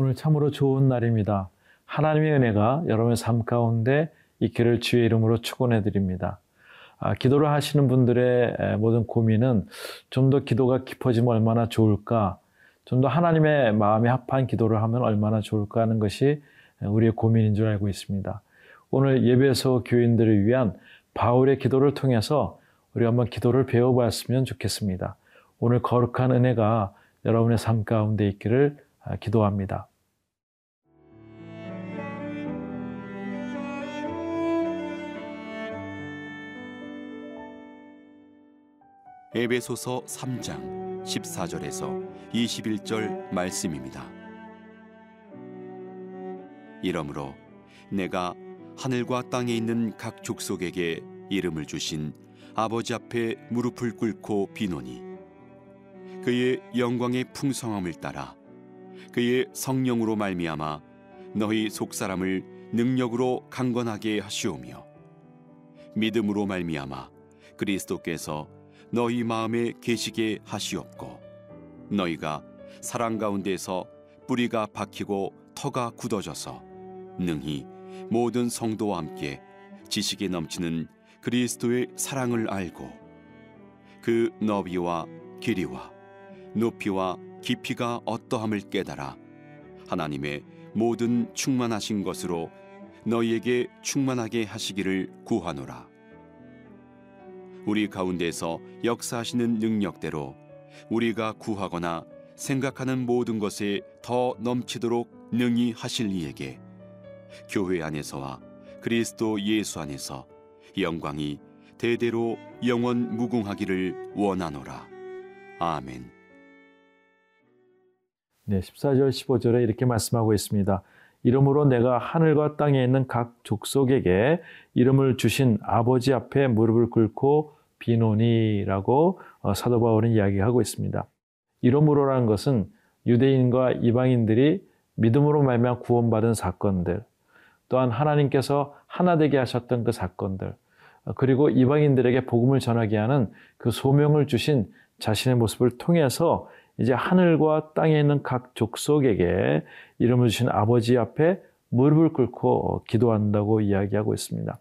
오늘 참으로 좋은 날입니다. 하나님의 은혜가 여러분의 삶 가운데 있기를 주의 이름으로 축원해 드립니다. 아, 기도를 하시는 분들의 모든 고민은 좀 더 기도가 깊어지면 얼마나 좋을까, 좀 더 하나님의 마음에 합한 기도를 하면 얼마나 좋을까 하는 것이 우리의 고민인 줄 알고 있습니다. 오늘 예배소 교인들을 위한 바울의 기도를 통해서 우리 한번 기도를 배워봤으면 좋겠습니다. 오늘 거룩한 은혜가 여러분의 삶 가운데 있기를 기도합니다. 에베소서 3장 14절에서 21절 말씀입니다. 이러므로 내가 하늘과 땅에 있는 각 족속에게 이름을 주신 아버지 앞에 무릎을 꿇고 비노니 그의 영광의 풍성함을 따라 그의 성령으로 말미암아 너희 속사람을 능력으로 강건하게 하시오며 믿음으로 말미암아 그리스도께서 너희 마음에 계시게 하시옵고 너희가 사랑 가운데서 뿌리가 박히고 터가 굳어져서 능히 모든 성도와 함께 지식에 넘치는 그리스도의 사랑을 알고 그 너비와 길이와 높이와 깊이가 어떠함을 깨달아 하나님의 모든 충만하신 것으로 너희에게 충만하게 하시기를 구하노라. 우리 가운데서 역사하시는 능력대로 우리가 구하거나 생각하는 모든 것에 더 넘치도록 능히 하실 이에게 교회 안에서와 그리스도 예수 안에서 영광이 대대로 영원 무궁하기를 원하노라. 아멘. 네, 14절 15절에 이렇게 말씀하고 있습니다. 이름으로 내가 하늘과 땅에 있는 각 족속에게 이름을 주신 아버지 앞에 무릎을 꿇고 비노니라고 어, 사도 바울은 이야기하고 있습니다. 이름으로라는 것은 유대인과 이방인들이 믿음으로 말미암아 구원받은 사건들, 또한 하나님께서 하나 되게 하셨던 그 사건들, 어, 그리고 이방인들에게 복음을 전하게 하는 그 소명을 주신 자신의 모습을 통해서 이제 하늘과 땅에 있는 각 족속에게 이름을 주신 아버지 앞에 무릎을 꿇고 기도한다고 이야기하고 있습니다.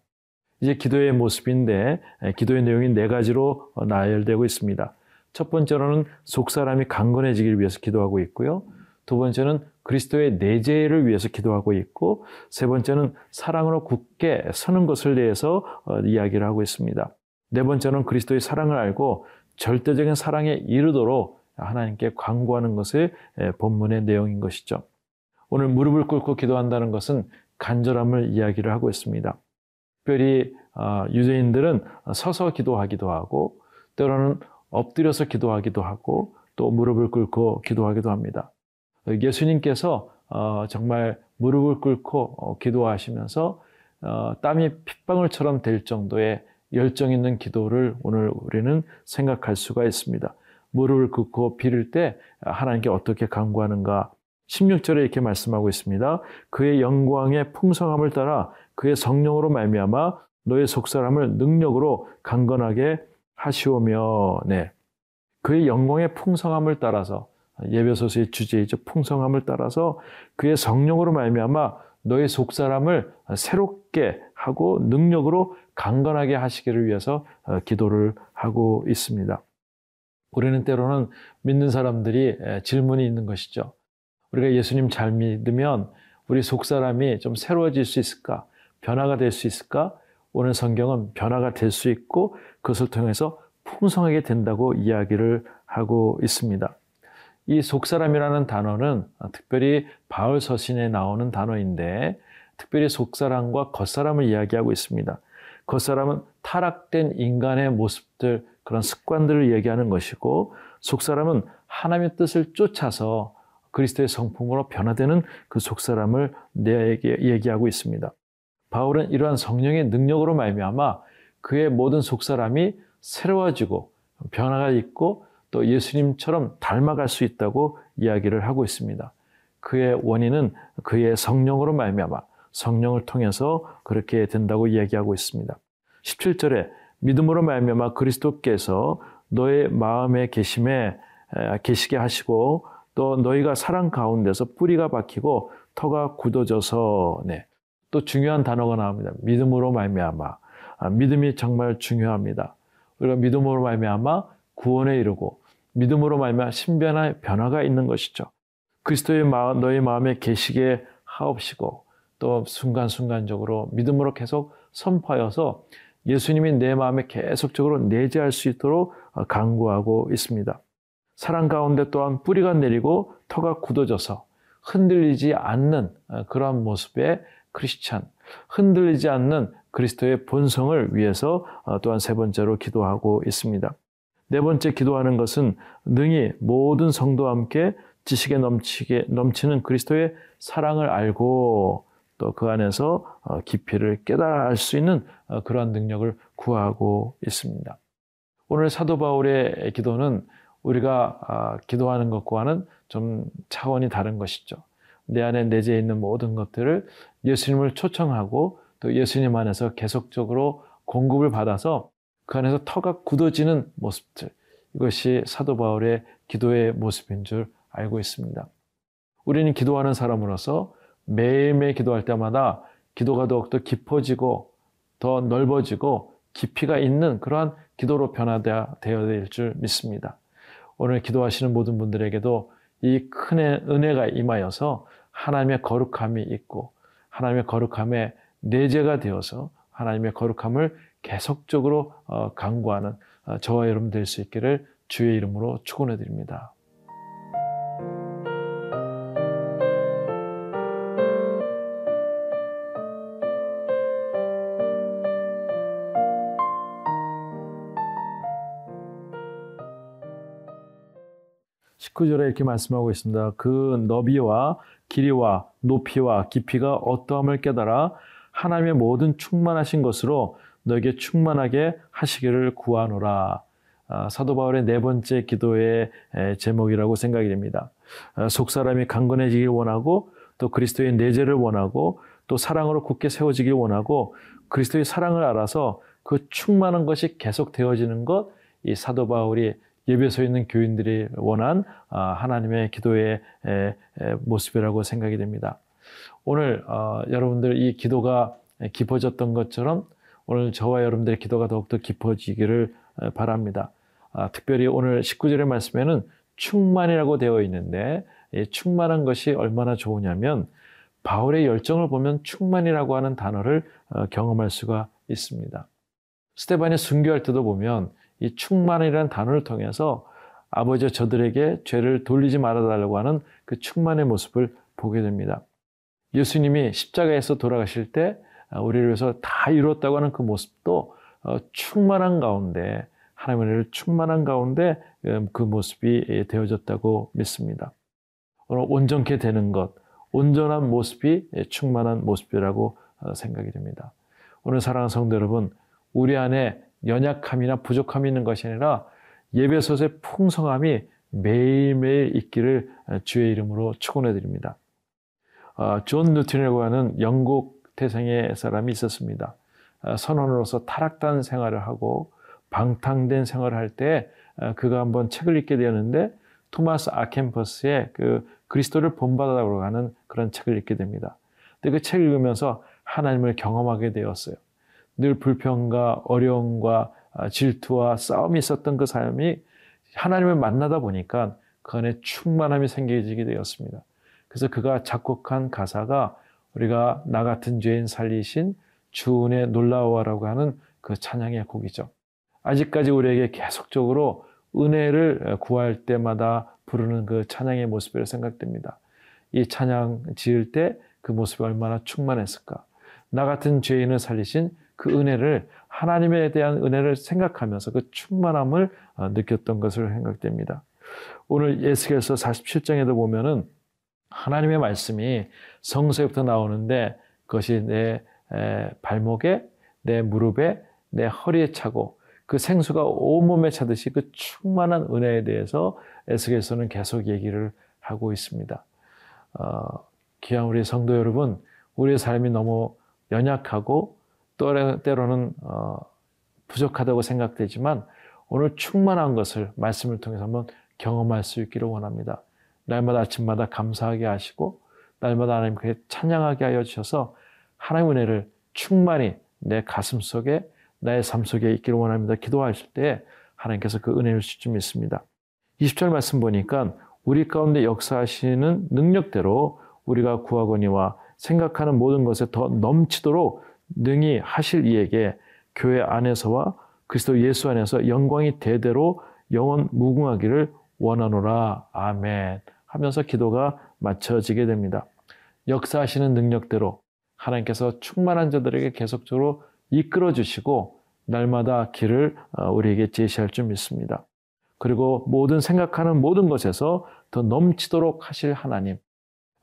이제 기도의 모습인데 기도의 내용이 네 가지로 나열되고 있습니다. 첫 번째로는 속 사람이 강건해지기를 위해서 기도하고 있고요. 두 번째는 그리스도의 내재를 위해서 기도하고 있고 세 번째는 사랑으로 굳게 서는 것을 대해서 어, 이야기를 하고 있습니다. 네 번째는 그리스도의 사랑을 알고 절대적인 사랑에 이르도록 하나님께 광고하는 것이 본문의 내용인 것이죠. 오늘 무릎을 꿇고 기도한다는 것은 간절함을 이야기를 하고 있습니다. 특별히 어, 유대인들은 서서 기도하기도 하고 때로는 엎드려서 기도하기도 하고 또 무릎을 꿇고 기도하기도 합니다. 예수님께서 어, 정말 무릎을 꿇고 어, 기도하시면서 땀이 핏방울처럼 될 정도의 열정 있는 기도를 오늘 우리는 생각할 수가 있습니다. 무릎을 꿇고 빌을 때 하나님께 어떻게 간구하는가 16절에 이렇게 말씀하고 있습니다. 그의 영광의 풍성함을 따라 그의 성령으로 말미암아 너의 속사람을 능력으로 강건하게 하시오며 네. 그의 영광의 풍성함을 따라서 예배소서의 주제이죠. 풍성함을 따라서 그의 성령으로 말미암아 너의 속사람을 새롭게 하고 능력으로 강건하게 하시기를 위해서 어, 기도를 하고 있습니다. 우리는 때로는 믿는 사람들이 질문이 있는 것이죠. 우리가 예수님 잘 믿으면 우리 속 사람이 좀 새로워질 수 있을까? 변화가 될 수 있을까? 오늘 성경은 변화가 될 수 있고 그것을 통해서 풍성하게 된다고 이야기를 하고 있습니다. 이 속사람이라는 단어는 특별히 바울 서신에 나오는 단어인데 특별히 속사람과 겉사람을 이야기하고 있습니다. 겉사람은 타락된 인간의 모습들, 그런 습관들을 얘기하는 것이고 속사람은 하나님의 뜻을 쫓아서 그리스도의 성품으로 변화되는 그 속사람을 내게 얘기하고 있습니다. 바울은 이러한 성령의 능력으로 말미암아 그의 모든 속사람이 새로워지고 변화가 있고 또 예수님처럼 닮아갈 수 있다고 이야기를 하고 있습니다. 그의 원인은 그의 성령으로 말미암아 성령을 통해서 그렇게 된다고 이야기하고 있습니다. 17절에 믿음으로 말미암아 그리스도께서 너의 마음에 계심에 계시게 하시고 또 너희가 사랑 가운데서 뿌리가 박히고 터가 굳어져서 네. 또 중요한 단어가 나옵니다. 믿음으로 말미암아. 아, 믿음이 정말 중요합니다. 우리가 믿음으로 말미암아 구원에 이르고 믿음으로 말미암아 신변의 변화가 있는 것이죠. 그리스도의 마음, 너희 마음에 계시게 하옵시고 또 순간순간적으로 믿음으로 계속 선포하여서 예수님이 내 마음에 계속적으로 내재할 수 있도록 어, 강구하고 있습니다. 사랑 가운데 또한 뿌리가 내리고 터가 굳어져서 흔들리지 않는 어, 그러한 모습의 크리스찬, 흔들리지 않는 그리스도의 본성을 위해서 어, 또한 세 번째로 기도하고 있습니다. 네 번째 기도하는 것은 능히 모든 성도와 함께 지식에 넘치게 넘치는 그리스도의 사랑을 알고 또 그 안에서 어, 깊이를 깨달아 알 수 있는 어, 그러한 능력을 구하고 있습니다. 오늘 사도 바울의 기도는 우리가 아, 기도하는 것과는 좀 차원이 다른 것이죠. 내 안에 내재해 있는 모든 것들을 예수님을 초청하고 또 예수님 안에서 계속적으로 공급을 받아서 그 안에서 터가 굳어지는 모습들. 이것이 사도 바울의 기도의 모습인 줄 알고 있습니다. 우리는 기도하는 사람으로서 매일매일 기도할 때마다 기도가 더욱더 깊어지고 더 넓어지고 깊이가 있는 그러한 기도로 변화되어야 될 줄 믿습니다. 오늘 기도하시는 모든 분들에게도 이 큰 은혜가 임하여서 하나님의 거룩함이 있고 하나님의 거룩함에 내재가 되어서 하나님의 거룩함을 계속적으로 어, 강구하는 어, 저와 여러분 될 수 있기를 주의 이름으로 축원해 드립니다. 19절에 이렇게 말씀하고 있습니다. 그 너비와 길이와 높이와 깊이가 어떠함을 깨달아 하나님의 모든 충만하신 것으로 너에게 충만하게 하시기를 구하노라. 아, 사도 바울의 네 번째 기도의 제목이라고 생각이 됩니다. 아, 속 사람이 강건해지길 원하고 또 그리스도의 내재를 원하고 또 사랑으로 굳게 세워지길 원하고 그리스도의 사랑을 알아서 그 충만한 것이 계속 되어지는 것, 이 사도 바울이 예배소에 있는 교인들이 원한 아, 하나님의 기도의 모습이라고 생각이 됩니다. 오늘 어, 여러분들 이 기도가 깊어졌던 것처럼 오늘 저와 여러분들의 기도가 더욱더 깊어지기를 바랍니다. 아, 특별히 오늘 19절의 말씀에는 충만이라고 되어 있는데 충만한 것이 얼마나 좋으냐면 바울의 열정을 보면 충만이라고 하는 단어를 어, 경험할 수가 있습니다. 스테반이 순교할 때도 보면 이 충만이라는 단어를 통해서 아버지 저들에게 죄를 돌리지 말아달라고 하는 그 충만의 모습을 보게 됩니다. 예수님이 십자가에서 돌아가실 때 아, 우리를 위해서 다 이뤘다고 하는 그 모습도 어, 충만한 가운데 하나님의 충만한 가운데 음, 그 모습이 예, 되어졌다고 믿습니다. 오늘 온전케 되는 것, 온전한 모습이 예, 충만한 모습이라고 어, 생각이 됩니다. 오늘 사랑하는 성도 여러분, 우리 안에 연약함이나 부족함이 있는 것이 아니라 에베소의 풍성함이 매일매일 있기를 주의 이름으로 축원해 드립니다. 어, 존 뉴튼이라고 하는 영국 태생의 사람이 있었습니다. 어, 선원으로서 타락한 생활을 하고 방탕된 생활을 할때 어, 그가 한번 책을 읽게 되었는데 토마스 아 켐피스의 그 그리스도를 본받아라고 하는 그런 책을 읽게 됩니다. 근데 그 책을 읽으면서 하나님을 경험하게 되었어요. 늘 불평과 어려움과 아, 질투와 싸움이 있었던 그 삶이 하나님을 만나다 보니까 그 안에 충만함이 생겨지게 되었습니다. 그래서 그가 작곡한 가사가 우리가 나 같은 죄인 살리신 주은의 놀라워라고 하는 그 찬양의 곡이죠. 아직까지 우리에게 계속적으로 은혜를 구할 때마다 부르는 그 찬양의 모습으로 생각됩니다. 이 찬양 지을 때 그 모습이 얼마나 충만했을까. 나 같은 죄인을 살리신 그 은혜를 하나님에 대한 은혜를 생각하면서 그 충만함을 어, 느꼈던 것으로 생각됩니다. 오늘 예수께서 47장에도 보면은 하나님의 말씀이 성서에부터 나오는데 그것이 내 발목에 내 무릎에 내 허리에 차고 그 생수가 온몸에 차듯이 그 충만한 은혜에 대해서 에스겔서는 계속 얘기를 하고 있습니다. 어, 귀한 우리 성도 여러분, 우리의 삶이 너무 연약하고 때로는 어, 부족하다고 생각되지만 오늘 충만한 것을 말씀을 통해서 한번 경험할 수 있기를 원합니다. 날마다 아침마다 감사하게 하시고 날마다 하나님께 찬양하게 하여 주셔서 하나님의 은혜를 충만히 내 가슴 속에 나의 삶 속에 있기를 원합니다. 기도하실 때 하나님께서 그 은혜를 주실 줄 믿습니다. 20절 말씀 보니까 우리 가운데 역사하시는 능력대로 우리가 구하거니와 생각하는 모든 것에 더 넘치도록 능히 하실 이에게 교회 안에서와 그리스도 예수 안에서 영광이 대대로 영원 무궁하기를 원하노라. 아멘. 하면서 기도가 맞춰지게 됩니다. 역사하시는 능력대로 하나님께서 충만한 자들에게 계속적으로 이끌어 주시고 날마다 길을 어, 우리에게 제시할 줄 믿습니다. 그리고 모든 생각하는 모든 것에서 더 넘치도록 하실 하나님.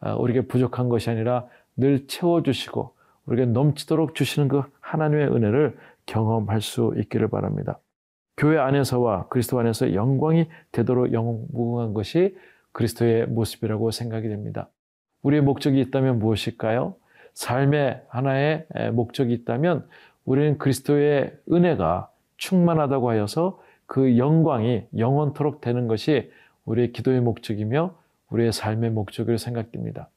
어, 우리에게 부족한 것이 아니라 늘 채워주시고 우리에게 넘치도록 주시는 그 하나님의 은혜를 경험할 수 있기를 바랍니다. 교회 안에서와 그리스도 안에서 영광이 되도록 영무한 것이 그리스도의 모습이라고 생각이 됩니다. 우리의 목적이 있다면 무엇일까요? 삶의 하나의 목적이 있다면 우리는 그리스도의 은혜가 충만하다고 하여서 그 영광이 영원토록 되는 것이 우리의 기도의 목적이며 우리의 삶의 목적으로 생각됩니다.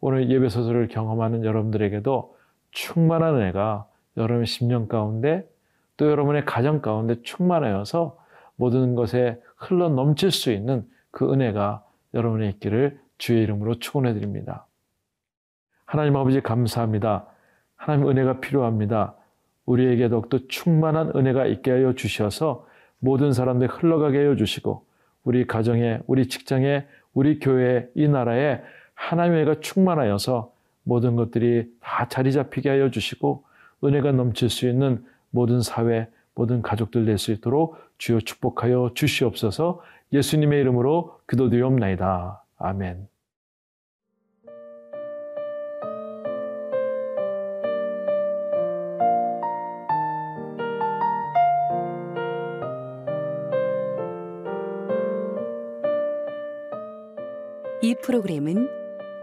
오늘 예배소설을 경험하는 여러분들에게도 충만한 은혜가 여러분의 심령 가운데 또 여러분의 가정 가운데 충만하여서 모든 것에 흘러 넘칠 수 있는 그 은혜가 여러분의 있기를 주의 이름으로 축원해 드립니다. 하나님 아버지 감사합니다. 하나님 은혜가 필요합니다. 우리에게 더욱더 충만한 은혜가 있게 하여 주셔서 모든 사람들 흘러가게 하여 주시고 우리 가정에 우리 직장에 우리 교회 이 나라에 하나님의 은혜가 충만하여서 모든 것들이 다 자리 잡히게 하여 주시고 은혜가 넘칠 수 있는 모든 사회 모든 가족들 낼수 있도록 주여 축복하여 주시옵소서 예수님의 이름으로 기도드리옵나이다. 아멘. 이 프로그램은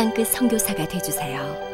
땅끝 성교사가 되주세요